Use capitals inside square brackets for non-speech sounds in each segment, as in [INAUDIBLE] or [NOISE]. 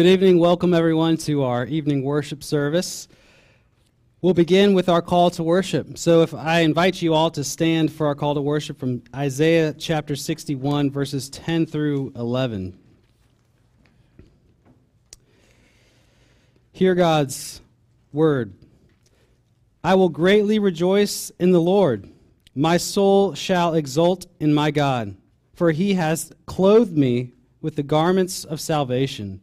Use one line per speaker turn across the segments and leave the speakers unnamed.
Good evening. Welcome, everyone, to our evening worship service. We'll begin with our call to worship. So, if I invite you all to stand for our call to worship from Isaiah chapter 61, verses 10 through 11. Hear God's word. I will greatly rejoice in the Lord. My soul shall exult in my God, for he has clothed me with the garments of salvation.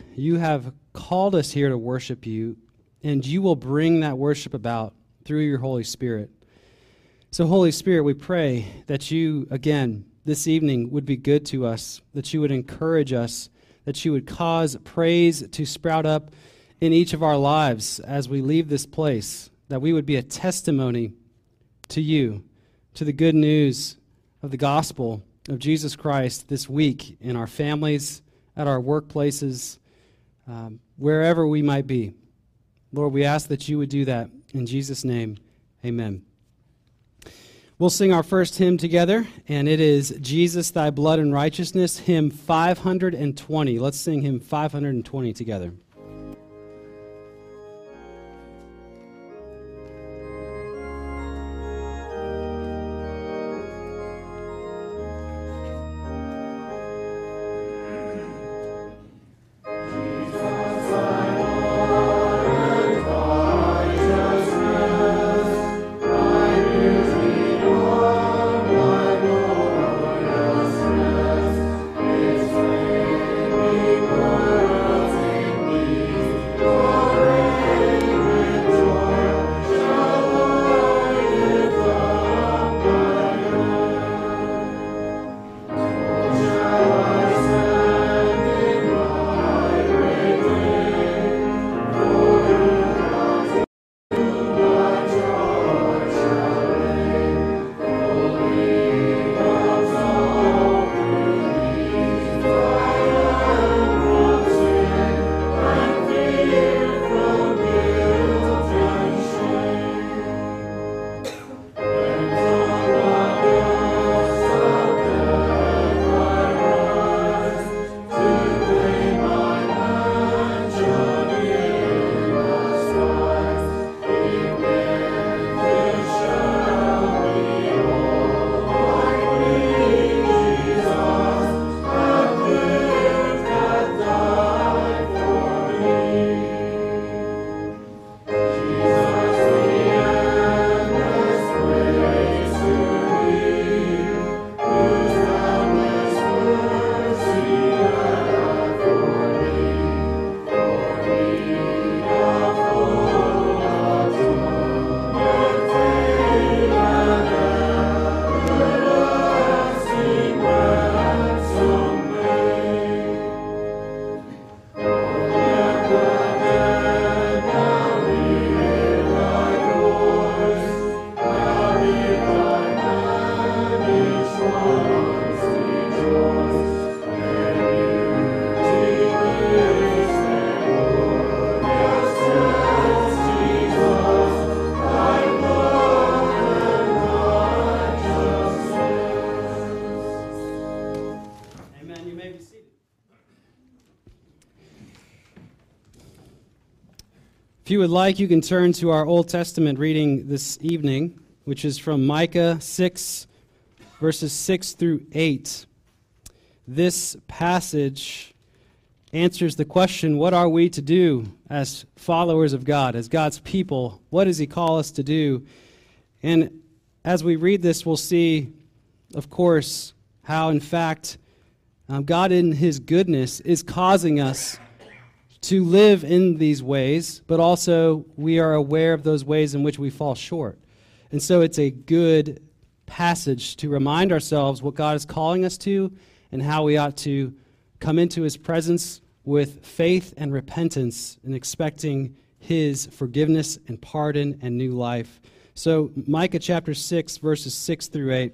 You have called us here to worship you, and you will bring that worship about through your Holy Spirit. So, Holy Spirit, we pray that you, again, this evening would be good to us, that you would encourage us, that you would cause praise to sprout up in each of our lives as we leave this place, that we would be a testimony to you, to the good news of the gospel of Jesus Christ this week in our families, at our workplaces, um, wherever we might be. Lord, we ask that you would do that. In Jesus' name, amen. We'll sing our first hymn together, and it is Jesus, Thy Blood and Righteousness, hymn 520. Let's sing hymn 520 together. Would like, you can turn to our Old Testament reading this evening, which is from Micah 6, verses 6 through 8. This passage answers the question what are we to do as followers of God, as God's people? What does He call us to do? And as we read this, we'll see, of course, how, in fact, um, God, in His goodness, is causing us to live in these ways, but also we are aware of those ways in which we fall short. And so it's a good passage to remind ourselves what God is calling us to and how we ought to come into his presence with faith and repentance and expecting his forgiveness and pardon and new life. So, Micah chapter 6, verses 6 through 8.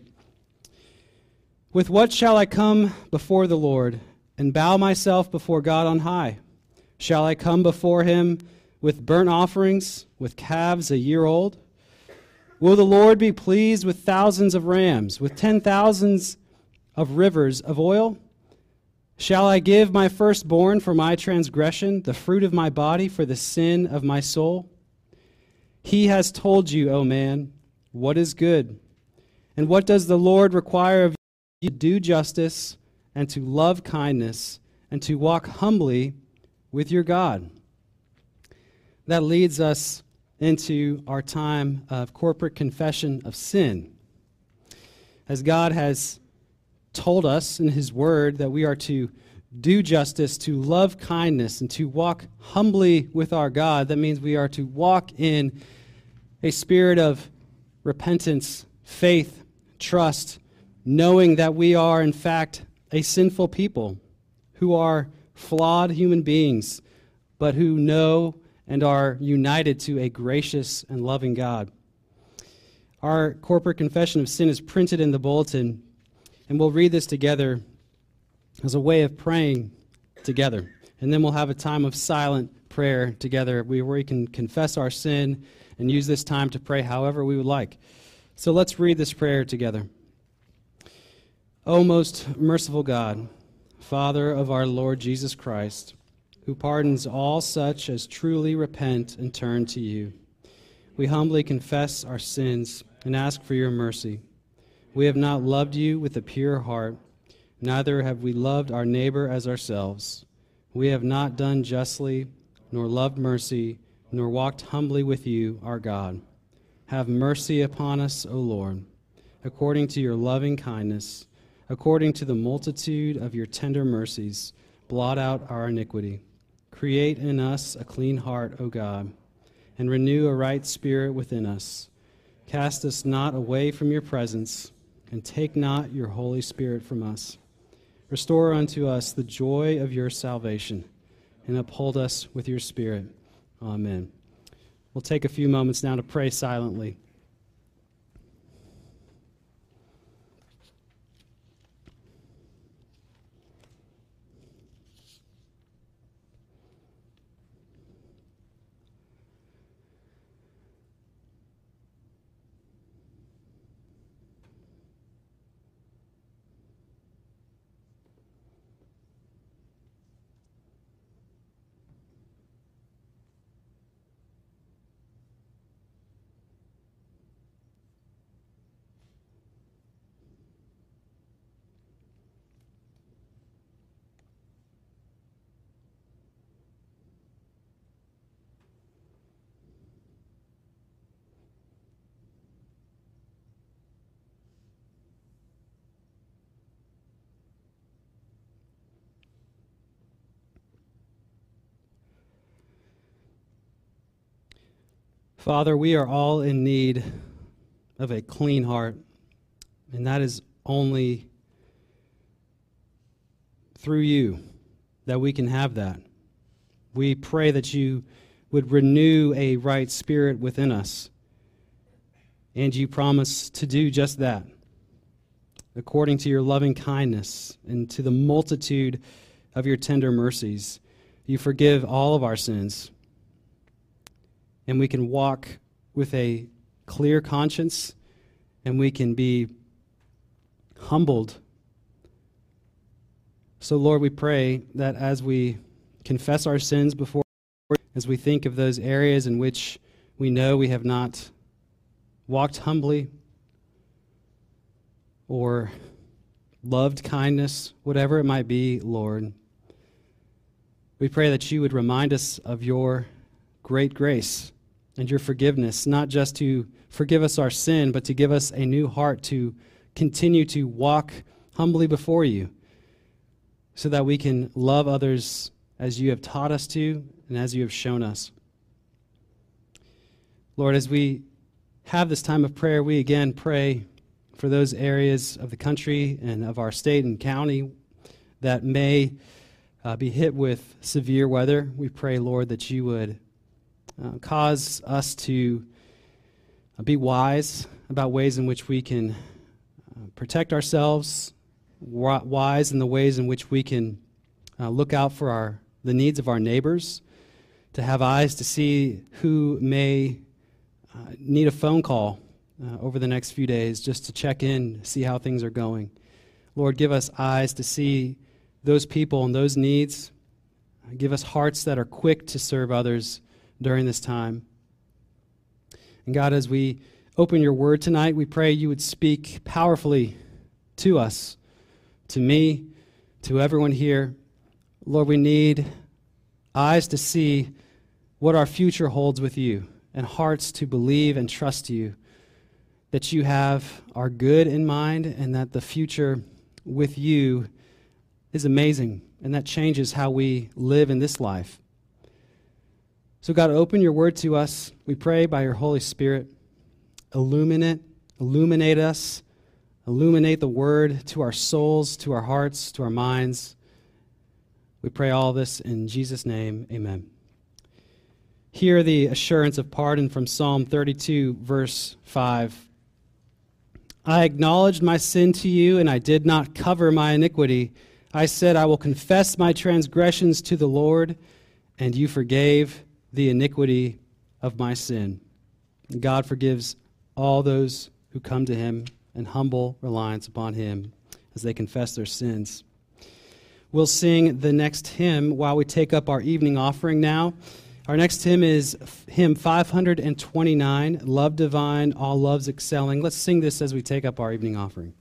With what shall I come before the Lord and bow myself before God on high? Shall I come before him with burnt offerings, with calves a year old? Will the Lord be pleased with thousands of rams, with ten thousands of rivers of oil? Shall I give my firstborn for my transgression, the fruit of my body for the sin of my soul? He has told you, O man, what is good. And what does the Lord require of you to do justice and to love kindness and to walk humbly with your God? That leads us into our time of corporate confession of sin. As God has told us in His Word that we are to do justice, to love kindness, and to walk humbly with our God, that means we are to walk in a spirit of repentance, faith, trust, knowing that we are, in fact, a sinful people who are flawed human beings, but who know and are united to a gracious and loving God. Our corporate confession of sin is printed in the bulletin, and we'll read this together as a way of praying together. And then we'll have a time of silent prayer together where we can confess our sin and use this time to pray however we would like. So let's read this prayer together. O most merciful God, Father of our Lord Jesus Christ, who pardons all such as truly repent and turn to you. We humbly confess our sins and ask for your mercy. We have not loved you with a pure heart, neither have we loved our neighbor as ourselves. We have not done justly, nor loved mercy, nor walked humbly with you, our God. Have mercy upon us, O Lord, according to your loving kindness, according to the multitude of your tender mercies, blot out our iniquity. Create in us a clean heart, O God, and renew a right spirit within us. Cast us not away from your presence, and take not your Holy Spirit from us. Restore unto us the joy of your salvation, and uphold us with your Spirit. Amen. We'll take a few moments now to pray silently. Father, we are all in need of a clean heart, and that is only through you that we can have that. We pray that you would renew a right spirit within us, and you promise to do just that according to your loving kindness and to the multitude of your tender mercies. You forgive all of our sins and we can walk with a clear conscience and we can be humbled. So, Lord, we pray that as we confess our sins before, as we think of those areas in which we know we have not walked humbly or loved kindness, whatever it might be, Lord, we pray that you would remind us of your great grace and your forgiveness, not just to forgive us our sin, but to give us a new heart to continue to walk humbly before you so that we can love others as you have taught us to and as you have shown us. Lord, as we have this time of prayer, we again pray for those areas of the country and of our state and county that may uh, be hit with severe weather. We pray, Lord, that you would uh, cause us to uh, be wise about ways in which we can uh, protect ourselves, wise in the ways in which we can uh, look out for our, the needs of our neighbors, to have eyes to see who may need a phone call over the next few days just to check in, see how things are going. Lord, give us eyes to see those people and those needs. Give us hearts that are quick to serve others during this time. And God, as we open your word tonight, we pray you would speak powerfully to us, to me, to everyone here. Lord, we need eyes to see what our future holds with you and hearts to believe and trust you that you have our good in mind and that the future with you is amazing and that changes how we live in this life. So, God, open your word to us. We pray by your Holy Spirit. Illuminate, illuminate us, illuminate the word to our souls, to our hearts, to our minds. We pray all this in Jesus' name. Amen. Hear the assurance of pardon from Psalm 32, verse 5. I acknowledged my sin to you, and I did not cover my iniquity. I said, I will confess my transgressions to the Lord, and you forgave the iniquity of my sin. God forgives all those who come to him in humble reliance upon him as they confess their sins. We'll sing the next hymn while we take up our evening offering now. Our next hymn is hymn 529, Love Divine, All Loves Excelling. Let's sing this as we take up our evening offering.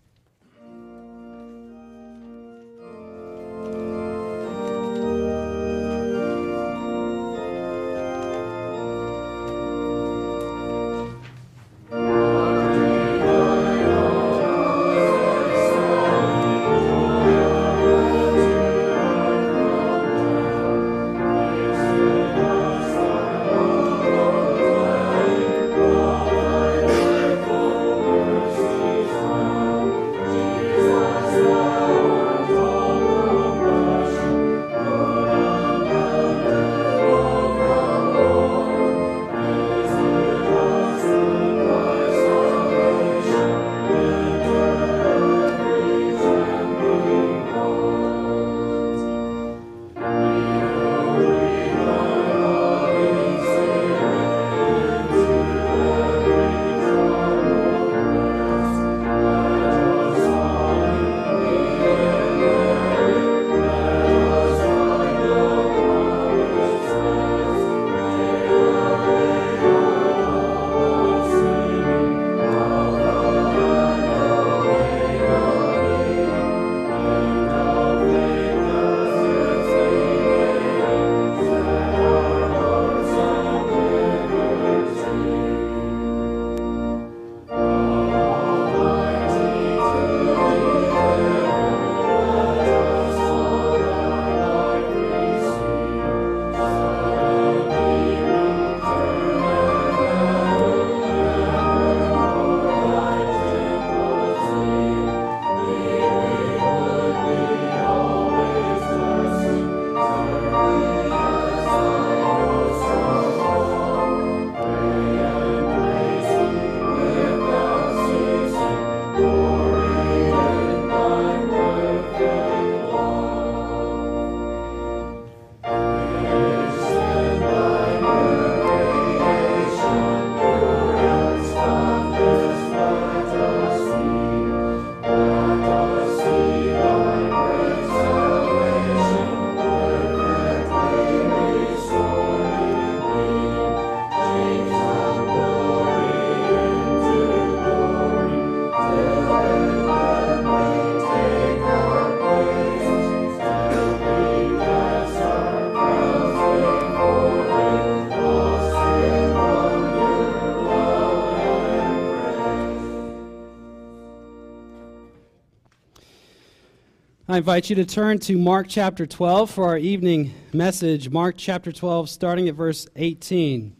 I invite you to turn to Mark chapter 12 for our evening message. Mark chapter 12, starting at verse 18.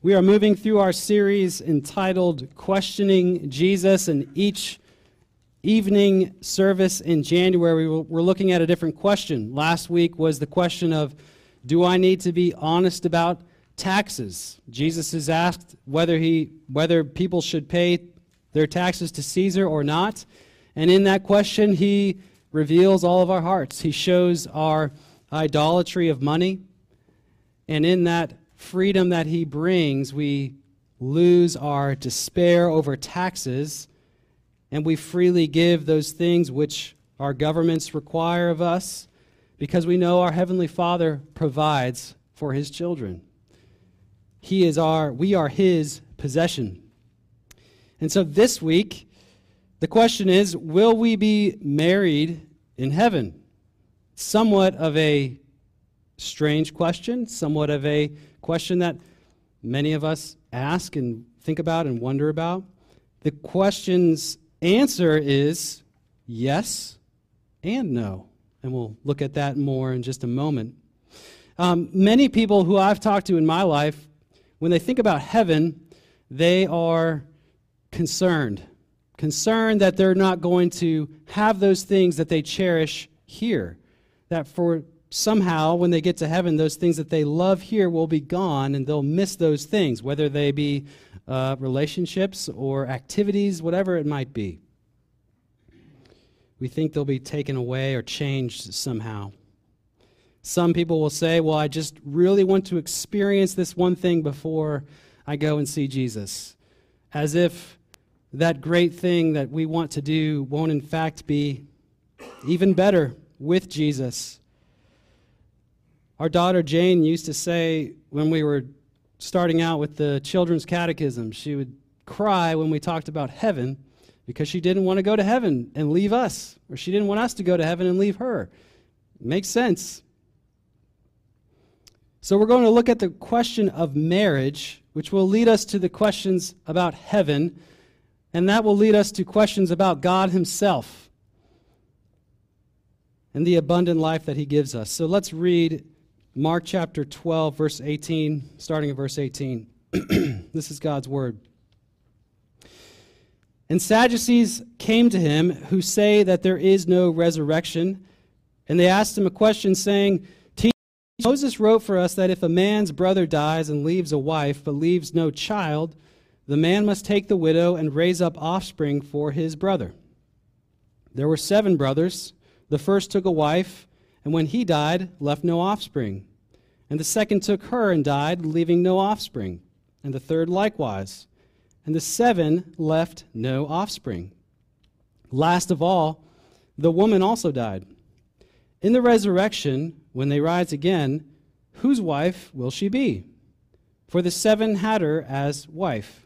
We are moving through our series entitled Questioning Jesus, and each, evening service in January, we we're looking at a different question. Last week was the question of Do I need to be honest about taxes? Jesus is asked whether, he, whether people should pay their taxes to Caesar or not. And in that question, he reveals all of our hearts. He shows our idolatry of money. And in that freedom that he brings, we lose our despair over taxes and we freely give those things which our governments require of us because we know our heavenly Father provides for his children. He is our we are his possession. And so this week the question is will we be married in heaven? Somewhat of a strange question, somewhat of a question that many of us ask and think about and wonder about. The question's answer is yes and no. And we'll look at that more in just a moment. Um, many people who I've talked to in my life, when they think about heaven, they are concerned. Concerned that they're not going to have those things that they cherish here. That for somehow, when they get to heaven, those things that they love here will be gone and they'll miss those things, whether they be uh, relationships or activities, whatever it might be. We think they'll be taken away or changed somehow. Some people will say, Well, I just really want to experience this one thing before I go and see Jesus. As if that great thing that we want to do won't, in fact, be even better with Jesus. Our daughter Jane used to say when we were starting out with the children's catechism, she would cry when we talked about heaven because she didn't want to go to heaven and leave us, or she didn't want us to go to heaven and leave her. Makes sense. So, we're going to look at the question of marriage, which will lead us to the questions about heaven, and that will lead us to questions about God Himself and the abundant life that He gives us. So, let's read Mark chapter 12, verse 18, starting at verse 18. [CLEARS THROAT] this is God's word. And Sadducees came to him who say that there is no resurrection. And they asked him a question, saying, Moses wrote for us that if a man's brother dies and leaves a wife, but leaves no child, the man must take the widow and raise up offspring for his brother. There were seven brothers. The first took a wife and when he died, left no offspring. And the second took her and died, leaving no offspring. And the third likewise. And the seven left no offspring. Last of all, the woman also died. In the resurrection, when they rise again, whose wife will she be? For the seven had her as wife.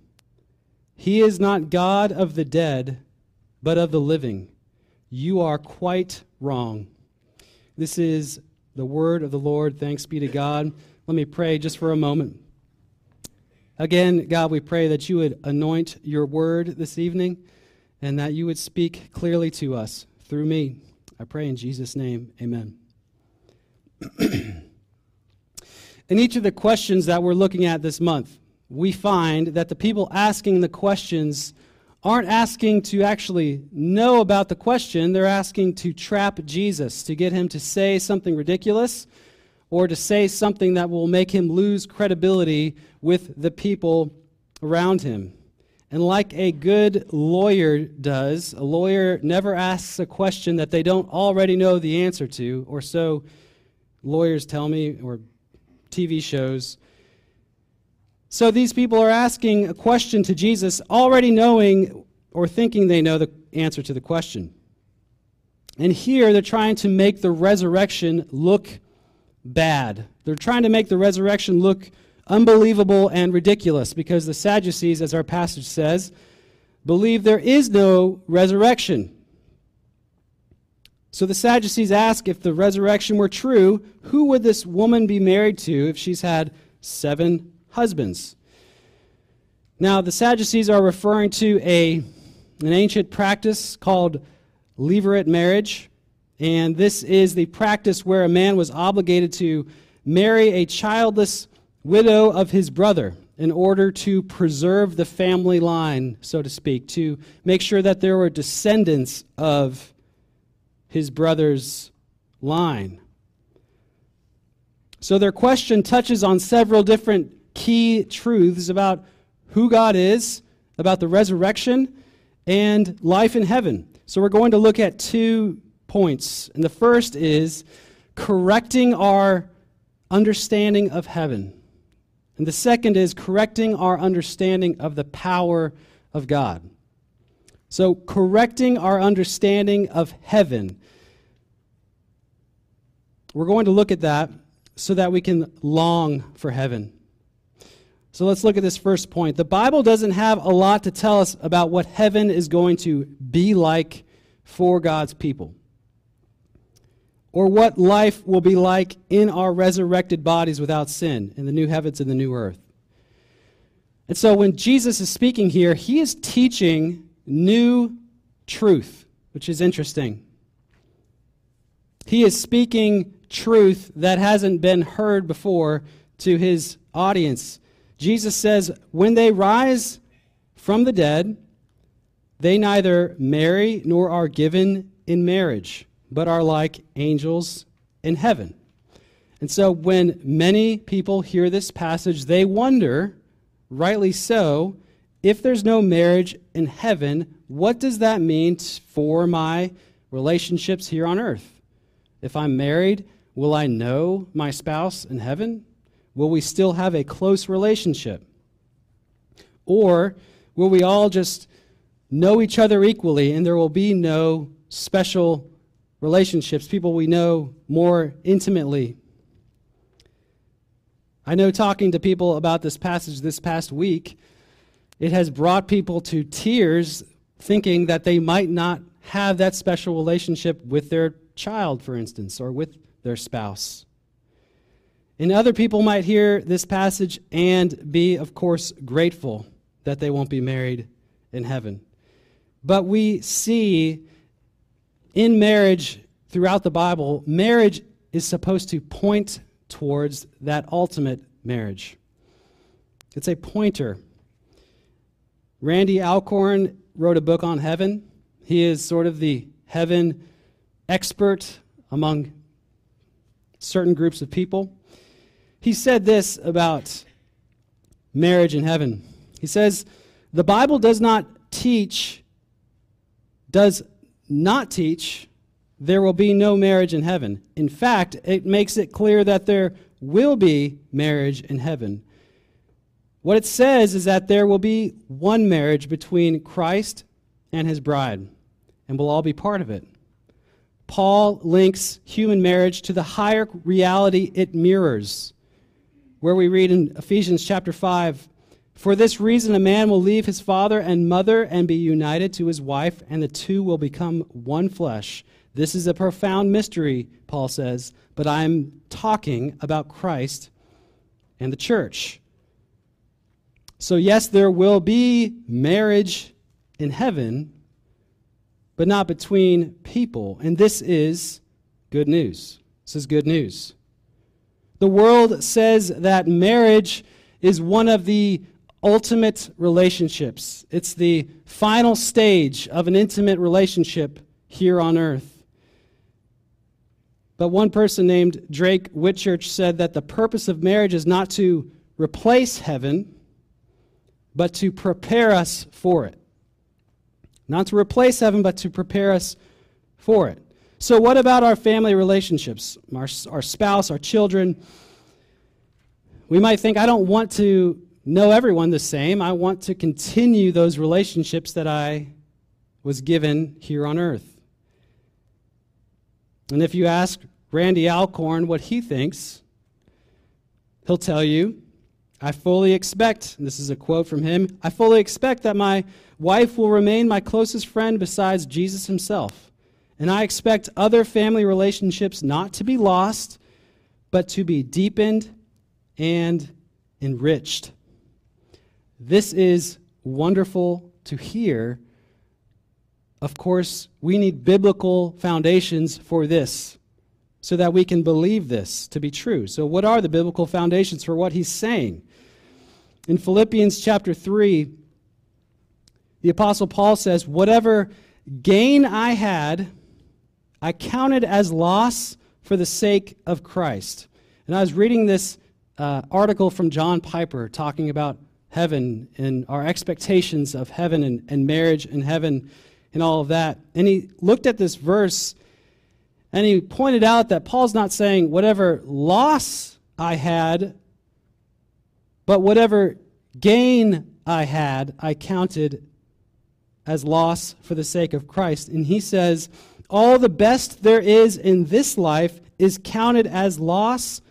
He is not God of the dead, but of the living. You are quite wrong. This is the word of the Lord. Thanks be to God. Let me pray just for a moment. Again, God, we pray that you would anoint your word this evening and that you would speak clearly to us through me. I pray in Jesus' name. Amen. [CLEARS THROAT] in each of the questions that we're looking at this month, we find that the people asking the questions aren't asking to actually know about the question, they're asking to trap Jesus, to get him to say something ridiculous or to say something that will make him lose credibility with the people around him. And like a good lawyer does, a lawyer never asks a question that they don't already know the answer to, or so lawyers tell me, or TV shows. So these people are asking a question to Jesus, already knowing or thinking they know the answer to the question. And here they're trying to make the resurrection look bad. They're trying to make the resurrection look unbelievable and ridiculous because the Sadducees, as our passage says, believe there is no resurrection. So the Sadducees ask if the resurrection were true, who would this woman be married to if she's had seven husbands? Now, the Sadducees are referring to a, an ancient practice called levirate marriage. And this is the practice where a man was obligated to marry a childless widow of his brother in order to preserve the family line, so to speak, to make sure that there were descendants of his brother's line. So their question touches on several different key truths about who God is, about the resurrection, and life in heaven. So we're going to look at two points. And the first is correcting our understanding of heaven. And the second is correcting our understanding of the power of God. So, correcting our understanding of heaven. We're going to look at that so that we can long for heaven. So let's look at this first point. The Bible doesn't have a lot to tell us about what heaven is going to be like for God's people, or what life will be like in our resurrected bodies without sin in the new heavens and the new earth. And so when Jesus is speaking here, he is teaching new truth, which is interesting. He is speaking truth that hasn't been heard before to his audience. Jesus says, when they rise from the dead, they neither marry nor are given in marriage, but are like angels in heaven. And so when many people hear this passage, they wonder, rightly so, if there's no marriage in heaven, what does that mean for my relationships here on earth? If I'm married, will I know my spouse in heaven? Will we still have a close relationship? Or will we all just know each other equally and there will be no special relationships, people we know more intimately? I know talking to people about this passage this past week, it has brought people to tears thinking that they might not have that special relationship with their child, for instance, or with their spouse. And other people might hear this passage and be, of course, grateful that they won't be married in heaven. But we see in marriage throughout the Bible, marriage is supposed to point towards that ultimate marriage. It's a pointer. Randy Alcorn wrote a book on heaven. He is sort of the heaven expert among certain groups of people. He said this about marriage in heaven. He says, The Bible does not teach, does not teach, there will be no marriage in heaven. In fact, it makes it clear that there will be marriage in heaven. What it says is that there will be one marriage between Christ and his bride, and we'll all be part of it. Paul links human marriage to the higher reality it mirrors where we read in Ephesians chapter 5 For this reason, a man will leave his father and mother and be united to his wife, and the two will become one flesh. This is a profound mystery, Paul says, but I'm talking about Christ and the church. So, yes, there will be marriage in heaven, but not between people. And this is good news. This is good news. The world says that marriage is one of the ultimate relationships, it's the final stage of an intimate relationship here on earth. But one person named Drake Whitchurch said that the purpose of marriage is not to replace heaven, but to prepare us for it. Not to replace heaven, but to prepare us for it. So, what about our family relationships? Our, our spouse, our children? We might think, I don't want to know everyone the same. I want to continue those relationships that I was given here on earth. And if you ask Randy Alcorn what he thinks, he'll tell you, I fully expect, this is a quote from him, I fully expect that my wife will remain my closest friend besides Jesus himself. And I expect other family relationships not to be lost, but to be deepened and enriched. This is wonderful to hear. Of course, we need biblical foundations for this so that we can believe this to be true. So, what are the biblical foundations for what he's saying? In Philippians chapter 3, the Apostle Paul says, Whatever gain I had, I counted as loss for the sake of Christ. And I was reading this uh, article from John Piper talking about heaven and our expectations of heaven and, and marriage and heaven and all of that. And he looked at this verse and he pointed out that Paul's not saying whatever loss I had, but whatever gain I had, I counted as loss for the sake of Christ. And he says, all the best there is in this life is counted as loss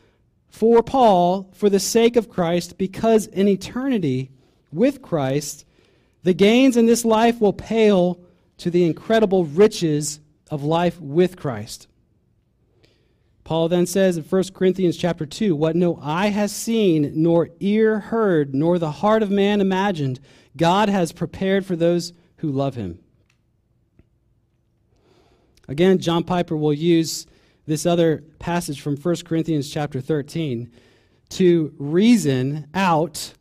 for Paul for the sake of Christ, because in eternity with Christ, the gains in this life will pale to the incredible riches of life with Christ. Paul then says in 1 Corinthians chapter 2, what no eye has seen, nor ear heard, nor the heart of man imagined, God has prepared for those who love him. Again, John Piper will use this other passage from 1 Corinthians chapter 13 to reason out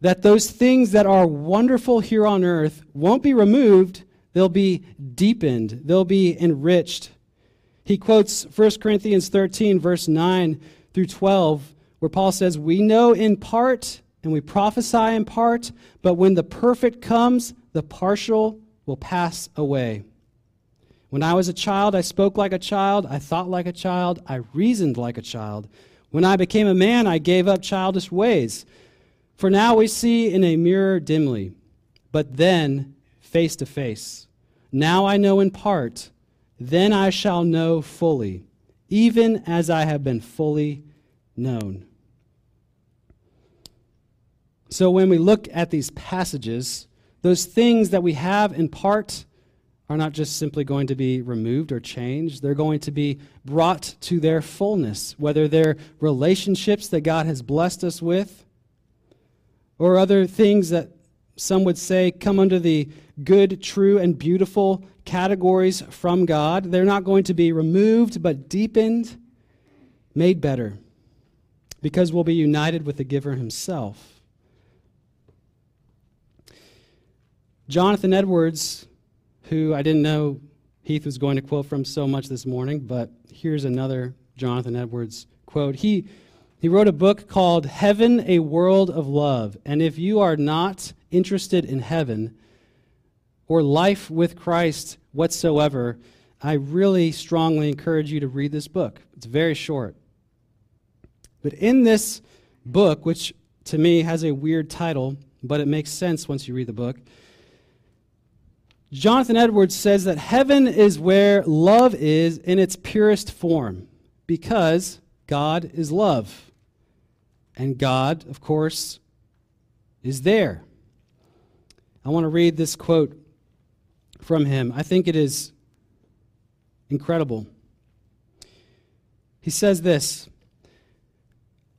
that those things that are wonderful here on earth won't be removed, they'll be deepened, they'll be enriched. He quotes 1 Corinthians 13, verse 9 through 12, where Paul says, We know in part and we prophesy in part, but when the perfect comes, the partial will pass away. When I was a child, I spoke like a child, I thought like a child, I reasoned like a child. When I became a man, I gave up childish ways. For now we see in a mirror dimly, but then face to face. Now I know in part, then I shall know fully, even as I have been fully known. So when we look at these passages, those things that we have in part, are not just simply going to be removed or changed. They're going to be brought to their fullness, whether they're relationships that God has blessed us with, or other things that some would say come under the good, true, and beautiful categories from God. They're not going to be removed, but deepened, made better, because we'll be united with the giver himself. Jonathan Edwards who I didn't know Heath was going to quote from so much this morning, but here's another Jonathan Edwards quote. He, he wrote a book called Heaven, a World of Love. And if you are not interested in heaven or life with Christ whatsoever, I really strongly encourage you to read this book. It's very short. But in this book, which to me has a weird title, but it makes sense once you read the book, Jonathan Edwards says that heaven is where love is in its purest form because God is love. And God, of course, is there. I want to read this quote from him. I think it is incredible. He says this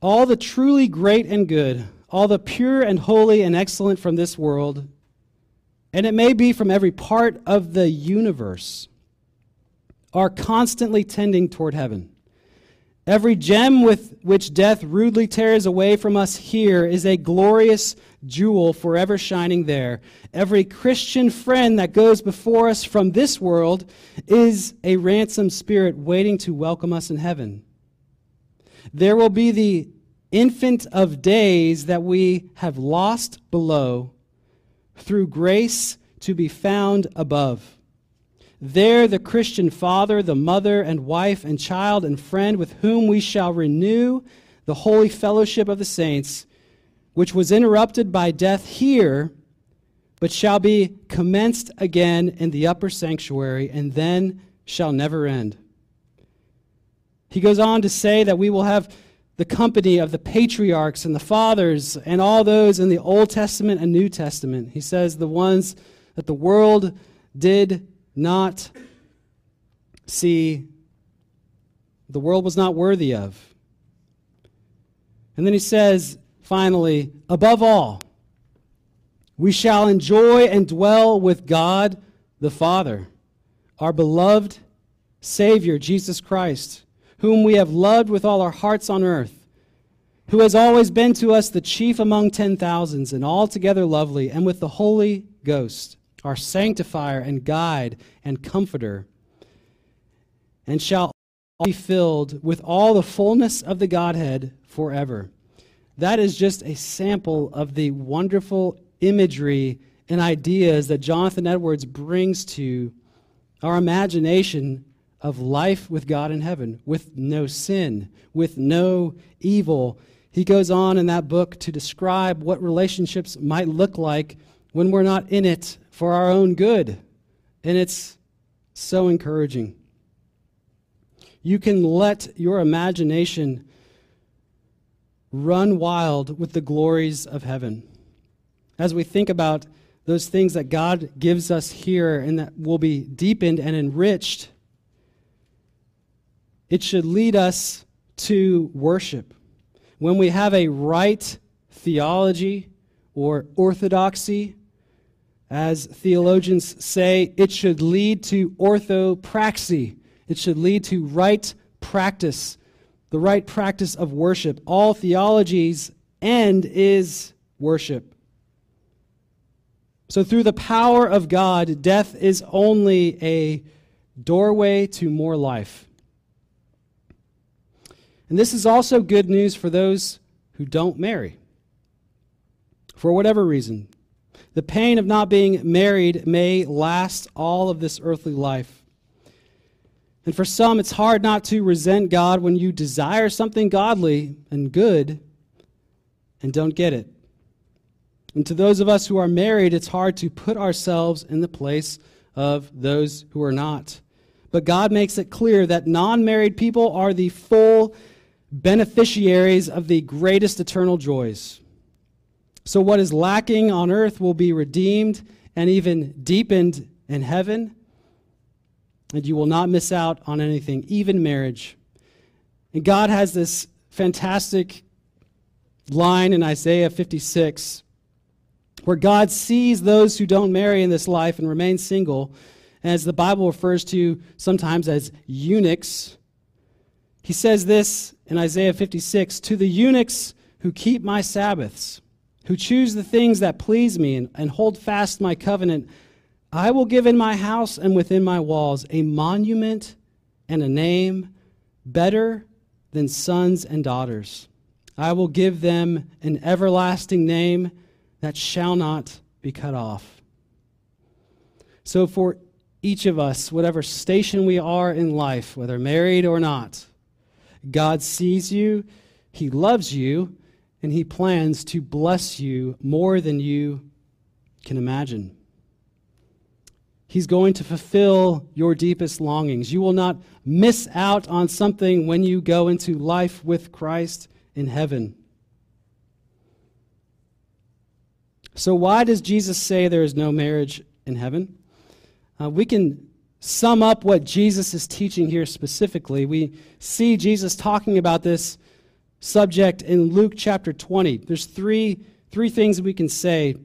All the truly great and good, all the pure and holy and excellent from this world, and it may be from every part of the universe, are constantly tending toward heaven. Every gem with which death rudely tears away from us here is a glorious jewel forever shining there. Every Christian friend that goes before us from this world is a ransomed spirit waiting to welcome us in heaven. There will be the infant of days that we have lost below through grace to be found above. There, the Christian father, the mother, and wife, and child, and friend with whom we shall renew the holy fellowship of the saints, which was interrupted by death here, but shall be commenced again in the upper sanctuary, and then shall never end. He goes on to say that we will have the company of the patriarchs and the fathers and all those in the Old Testament and New Testament. He says the ones that the world did not see, the world was not worthy of. And then he says, finally, above all, we shall enjoy and dwell with God the Father, our beloved Savior, Jesus Christ whom we have loved with all our hearts on earth, who has always been to us the chief among ten thousands, and altogether lovely, and with the Holy Ghost, our sanctifier and guide and comforter, and shall be filled with all the fullness of the Godhead forever. That is just a sample of the wonderful imagery and ideas that Jonathan Edwards brings to our imagination of life with God in heaven, with no sin, with no evil. He goes on in that book to describe what relationships might look like when we're not in it for our own good. And it's so encouraging. You can let your imagination run wild with the glories of heaven. As we think about those things that God gives us here and that will be deepened and enriched it should lead us to worship. When we have a right theology or orthodoxy, as theologians say, it should lead to orthopraxy. It should lead to right practice, the right practice of worship. All theologies end is worship. So, through the power of God, death is only a doorway to more life. And this is also good news for those who don't marry. For whatever reason, the pain of not being married may last all of this earthly life. And for some, it's hard not to resent God when you desire something godly and good and don't get it. And to those of us who are married, it's hard to put ourselves in the place of those who are not. But God makes it clear that non married people are the full beneficiaries of the greatest eternal joys. So, what is lacking on earth will be redeemed and even deepened in heaven, and you will not miss out on anything, even marriage. And God has this fantastic line in Isaiah 56 where God sees those who don't marry in this life and remain single, as the Bible refers to sometimes as eunuchs. He says this in Isaiah 56 To the eunuchs who keep my Sabbaths, who choose the things that please me and, and hold fast my covenant, I will give in my house and within my walls a monument and a name better than sons and daughters. I will give them an everlasting name that shall not be cut off. So, for each of us, whatever station we are in life, whether married or not, God sees you, He loves you, and He plans to bless you more than you can imagine. He's going to fulfill your deepest longings. You will not miss out on something when you go into life with Christ in heaven. So, why does Jesus say there is no marriage in heaven? Uh, we can sum up what Jesus is teaching here specifically, we see Jesus talking about this subject in Luke chapter 20. There's three, three things we can say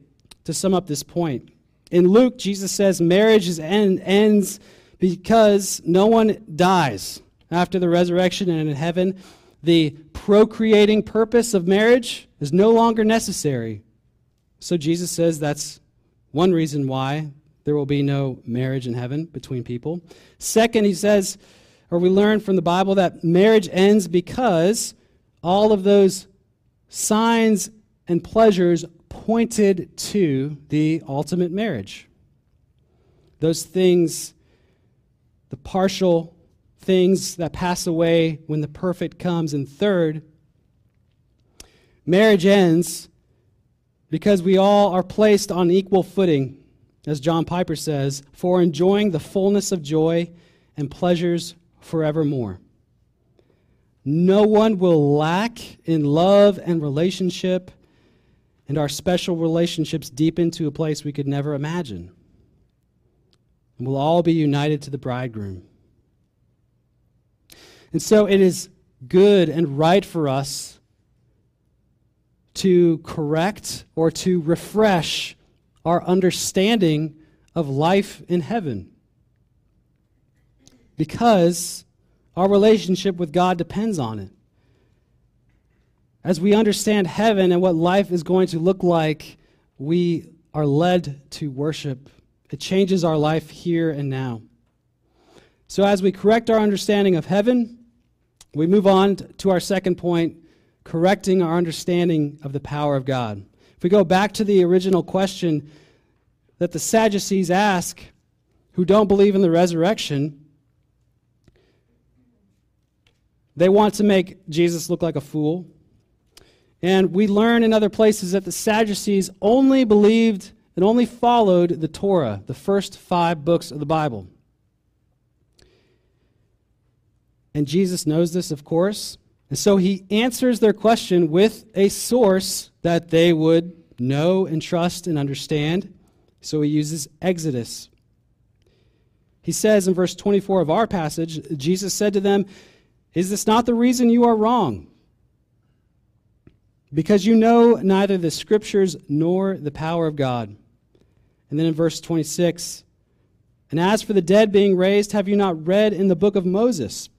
to sum up this point. In Luke, Jesus says marriage is end, ends because no one dies after the resurrection and in heaven. The procreating purpose of marriage is no longer necessary. So Jesus says that's one reason why there will be no marriage in heaven between people. Second, he says, or we learn from the Bible that marriage ends because all of those signs and pleasures pointed to the ultimate marriage. Those things, the partial things that pass away when the perfect comes. And third, marriage ends because we all are placed on equal footing as John Piper says, for enjoying the fullness of joy and pleasures forevermore. no one will lack in love and relationship, and our special relationships deep into a place we could never imagine. And we'll all be united to the bridegroom. And so it is good and right for us to correct or to refresh our understanding of life in heaven. Because our relationship with God depends on it. As we understand heaven and what life is going to look like, we are led to worship. It changes our life here and now. So, as we correct our understanding of heaven, we move on to our second point correcting our understanding of the power of God. If we go back to the original question that the Sadducees ask, who don't believe in the resurrection, they want to make Jesus look like a fool. And we learn in other places that the Sadducees only believed and only followed the Torah, the first five books of the Bible. And Jesus knows this, of course. And so he answers their question with a source that they would know and trust and understand. So he uses Exodus. He says in verse 24 of our passage, Jesus said to them, Is this not the reason you are wrong? Because you know neither the scriptures nor the power of God. And then in verse 26, And as for the dead being raised, have you not read in the book of Moses?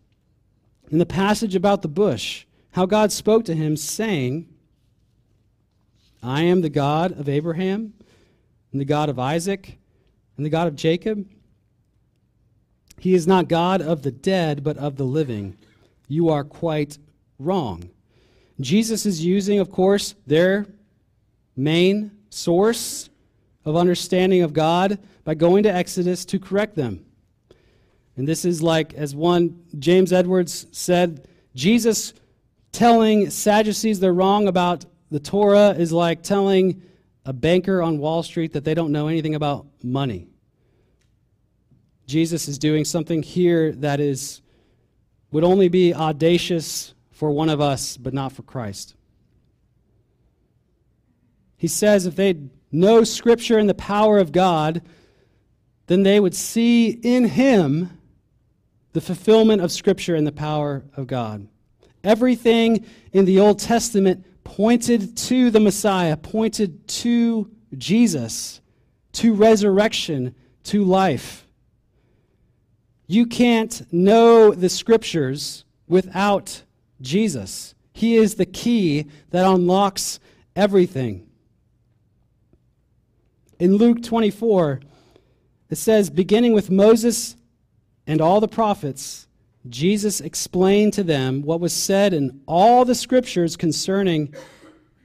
in the passage about the bush, how God spoke to him, saying, I am the God of Abraham, and the God of Isaac, and the God of Jacob. He is not God of the dead, but of the living. You are quite wrong. Jesus is using, of course, their main source of understanding of God by going to Exodus to correct them. And this is like, as one, James Edwards said, Jesus telling Sadducees they're wrong about the Torah is like telling a banker on Wall Street that they don't know anything about money. Jesus is doing something here that is would only be audacious for one of us, but not for Christ. He says if they know Scripture and the power of God, then they would see in Him the fulfillment of Scripture and the power of God. Everything in the Old Testament pointed to the Messiah, pointed to Jesus, to resurrection, to life. You can't know the Scriptures without Jesus. He is the key that unlocks everything. In Luke 24, it says, beginning with Moses and all the prophets, Jesus explained to them what was said in all the scriptures concerning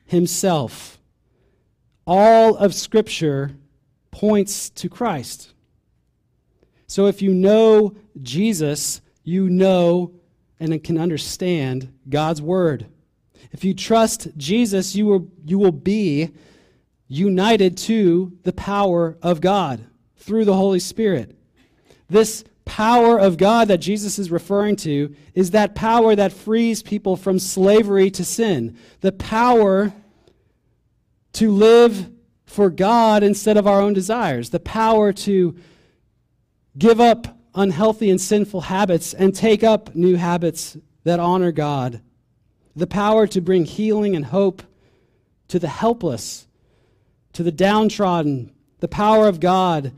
himself. All of scripture points to Christ. So if you know Jesus, you know and can understand God's word. If you trust Jesus, you will, you will be united to the power of God through the Holy Spirit. This power of God that Jesus is referring to is that power that frees people from slavery to sin, the power to live for God instead of our own desires, the power to give up unhealthy and sinful habits and take up new habits that honor God, the power to bring healing and hope to the helpless, to the downtrodden, the power of God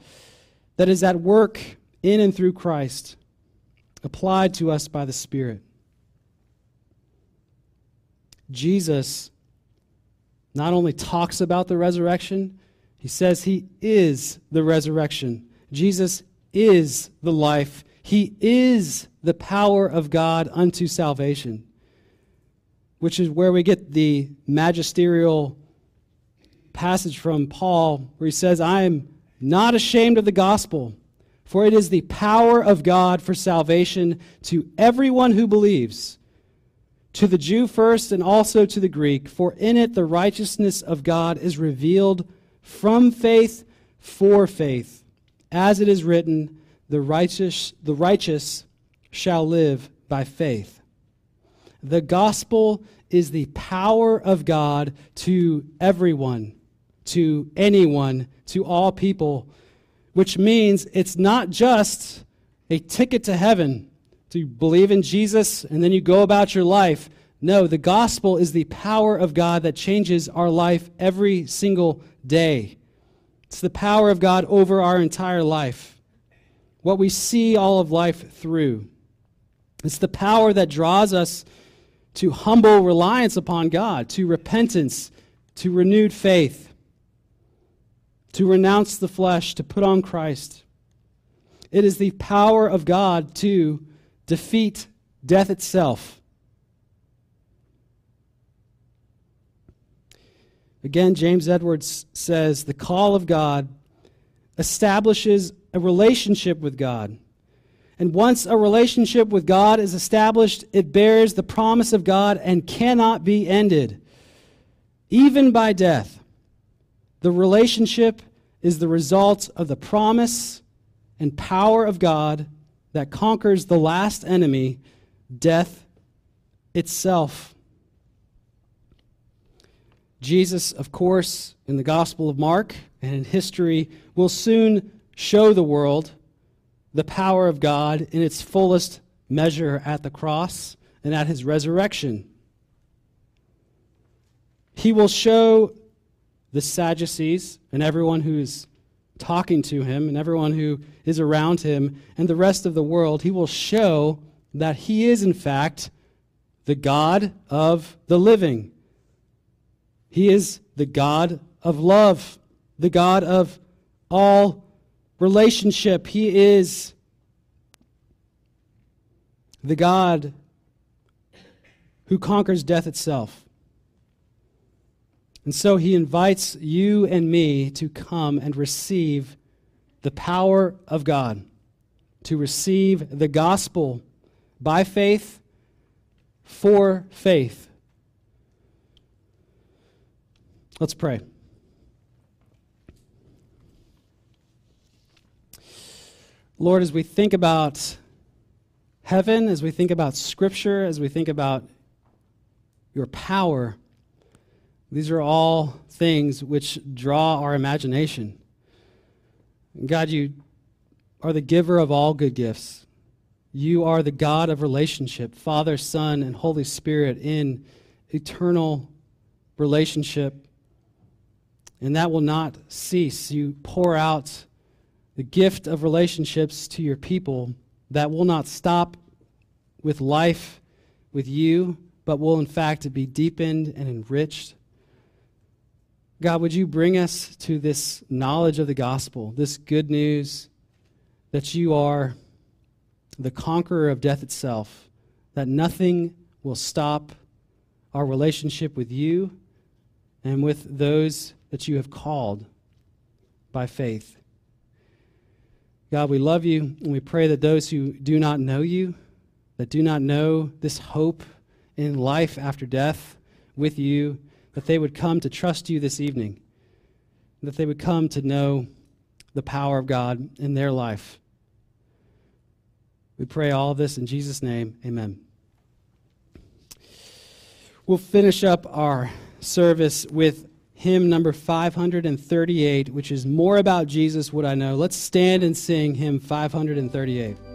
that is at work in and through Christ, applied to us by the Spirit. Jesus not only talks about the resurrection, he says he is the resurrection. Jesus is the life. He is the power of God unto salvation, which is where we get the magisterial passage from Paul where he says, I am not ashamed of the gospel for it is the power of God for salvation to everyone who believes, to the Jew first and also to the Greek, for in it the righteousness of God is revealed from faith for faith. As it is written, the righteous, the righteous shall live by faith. The gospel is the power of God to everyone, to anyone, to all people, which means it's not just a ticket to heaven to believe in Jesus and then you go about your life. No, the gospel is the power of God that changes our life every single day. It's the power of God over our entire life, what we see all of life through. It's the power that draws us to humble reliance upon God, to repentance, to renewed faith, to renounce the flesh, to put on Christ. It is the power of God to defeat death itself. Again, James Edwards says the call of God establishes a relationship with God. And once a relationship with God is established, it bears the promise of God and cannot be ended, even by death. The relationship is the result of the promise and power of God that conquers the last enemy, death itself. Jesus, of course, in the Gospel of Mark and in history, will soon show the world the power of God in its fullest measure at the cross and at his resurrection. He will show the Sadducees and everyone who's talking to him and everyone who is around him and the rest of the world, he will show that he is, in fact, the God of the living. He is the God of love, the God of all relationship. He is the God who conquers death itself. And so he invites you and me to come and receive the power of God, to receive the gospel by faith, for faith. Let's pray. Lord, as we think about heaven, as we think about Scripture, as we think about your power, these are all things which draw our imagination. God, you are the giver of all good gifts. You are the God of relationship, Father, Son, and Holy Spirit in eternal relationship. And that will not cease. You pour out the gift of relationships to your people that will not stop with life with you, but will in fact be deepened and enriched. God, would you bring us to this knowledge of the gospel, this good news that you are the conqueror of death itself, that nothing will stop our relationship with you and with those that you have called by faith. God, we love you, and we pray that those who do not know you, that do not know this hope in life after death with you, that they would come to trust you this evening, that they would come to know the power of God in their life. We pray all this in Jesus' name. Amen. We'll finish up our service with hymn number 538, which is More About Jesus Would I Know. Let's stand and sing hymn 538.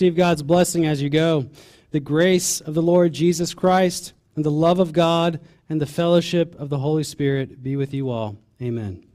Receive God's blessing as you go. The grace of the Lord Jesus Christ and the love of God and the fellowship of the Holy Spirit be with you all. Amen.